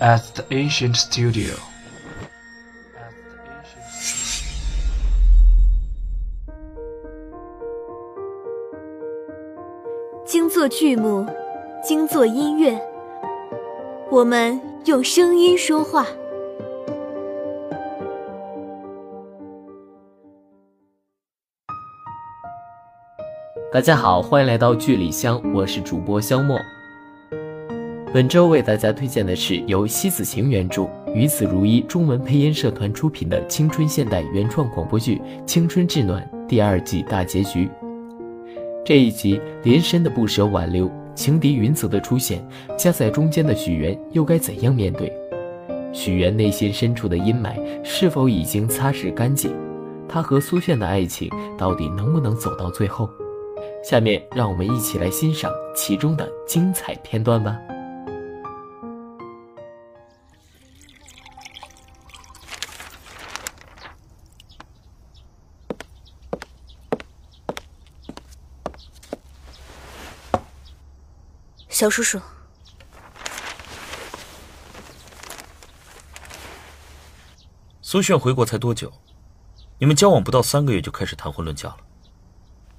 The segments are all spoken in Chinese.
at the ancient studio. 精作剧目，精作音乐，我们用声音说话。大家好，欢迎来到剧里香，我是主播肖墨。本周为大家推荐的是由西子晴原著、于子如一中文配音社团出品的青春现代原创广播剧《青春至暖》第二季大结局。这一集，连深的不舍挽留，情敌云泽的出现，夹在中间的许源又该怎样面对？许源内心深处的阴霾是否已经擦拭干净？他和苏炫的爱情到底能不能走到最后？下面让我们一起来欣赏其中的精彩片段吧。小叔叔，苏炫回国才多久？你们交往不到三个月就开始谈婚论嫁了？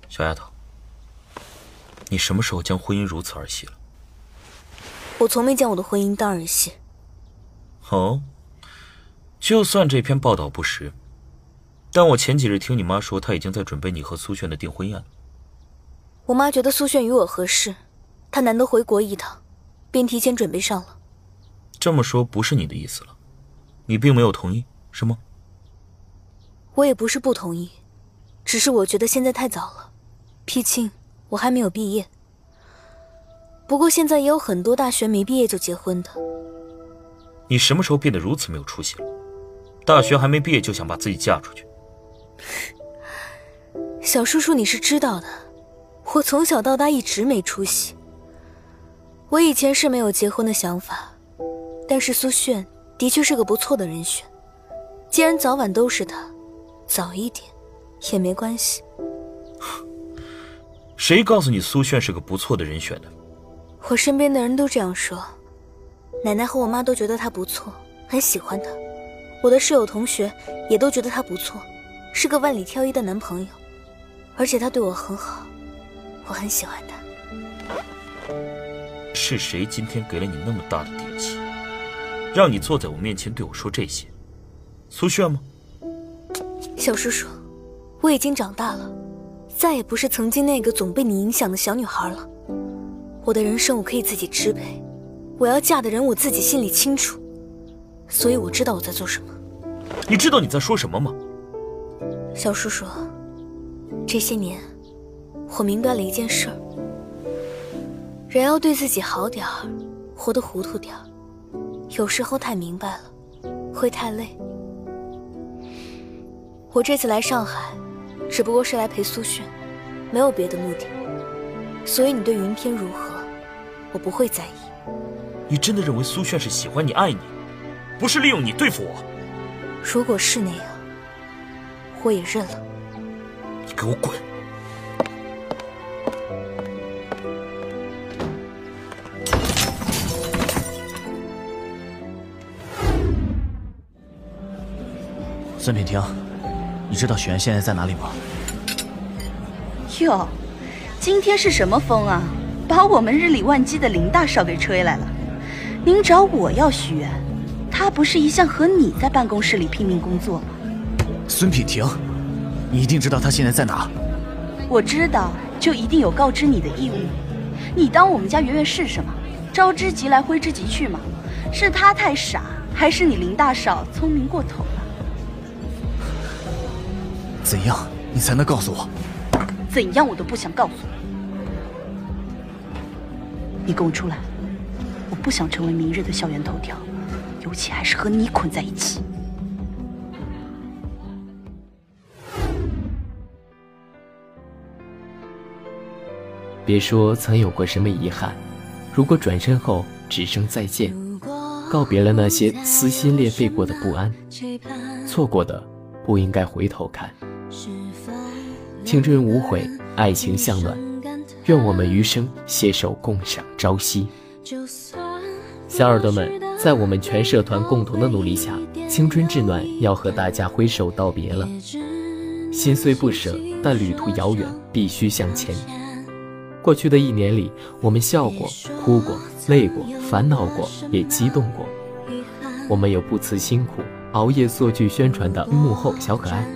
小丫头，你什么时候将婚姻如此儿戏了？我从没将我的婚姻当儿戏。哦，就算这篇报道不实，但我前几日听你妈说，她已经在准备你和苏炫的订婚宴了。我妈觉得苏炫与我合适。他难得回国一趟，便提前准备上了。这么说不是你的意思了，你并没有同意，是吗？我也不是不同意，只是我觉得现在太早了，毕竟我还没有毕业。不过现在也有很多大学没毕业就结婚的。你什么时候变得如此没有出息了？大学还没毕业就想把自己嫁出去？小叔叔，你是知道的，我从小到大一直没出息。我以前是没有结婚的想法，但是苏炫的确是个不错的人选。既然早晚都是他，早一点也没关系。谁告诉你苏炫是个不错的人选的？我身边的人都这样说，奶奶和我妈都觉得他不错，很喜欢他。我的室友同学也都觉得他不错，是个万里挑一的男朋友，而且他对我很好，我很喜欢他。是谁今天给了你那么大的底气，让你坐在我面前对我说这些？苏炫吗？小叔叔，我已经长大了，再也不是曾经那个总被你影响的小女孩了。我的人生我可以自己支配，我要嫁的人我自己心里清楚，所以我知道我在做什么。你知道你在说什么吗？小叔叔，这些年，我明白了一件事儿。人要对自己好点儿，活得糊涂点儿。有时候太明白了，会太累。我这次来上海，只不过是来陪苏炫，没有别的目的。所以你对云天如何，我不会在意。你真的认为苏炫是喜欢你、爱你，不是利用你对付我？如果是那样，我也认了。你给我滚！孙品婷，你知道许愿现在在哪里吗？哟，今天是什么风啊，把我们日理万机的林大少给吹来了。您找我要许愿，他不是一向和你在办公室里拼命工作吗？孙品婷，你一定知道他现在在哪？我知道，就一定有告知你的义务。你当我们家圆圆是什么？招之即来，挥之即去吗？是他太傻，还是你林大少聪明过头？怎样，你才能告诉我？怎样，我都不想告诉你。你跟我出来，我不想成为明日的校园头条，尤其还是和你捆在一起。别说曾有过什么遗憾，如果转身后只剩再见，告别了那些撕心裂肺过的不安，错过的不应该回头看。青春无悔，爱情向暖，愿我们余生携手共赏朝夕。小耳朵们。在我们全社团共同的努力下，青春至暖要和大家挥手道别了。心虽不舍，但旅途遥远，必须向前。过去的一年里，我们笑过、哭过、累过、烦恼过，也激动过。我们有不辞辛苦熬夜做剧宣传的幕后小可爱，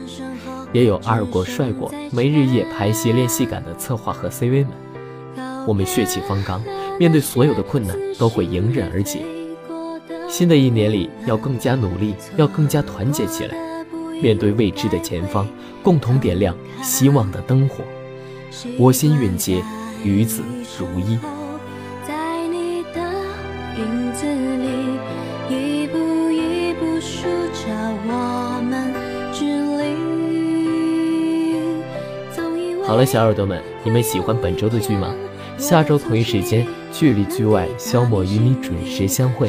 也有二过帅过没日夜排戏练戏感的策划和 CV 们。我们血气方刚，面对所有的困难都会迎刃而解。新的一年里，要更加努力，要更加团结起来，面对未知的前方，共同点亮希望的灯火。我心允结，与子如一。在你的影子里，一步一步数着我们好了，小耳朵们，你们喜欢本周的剧吗？下周同一时间，剧里剧外，肖莫与你准时相会。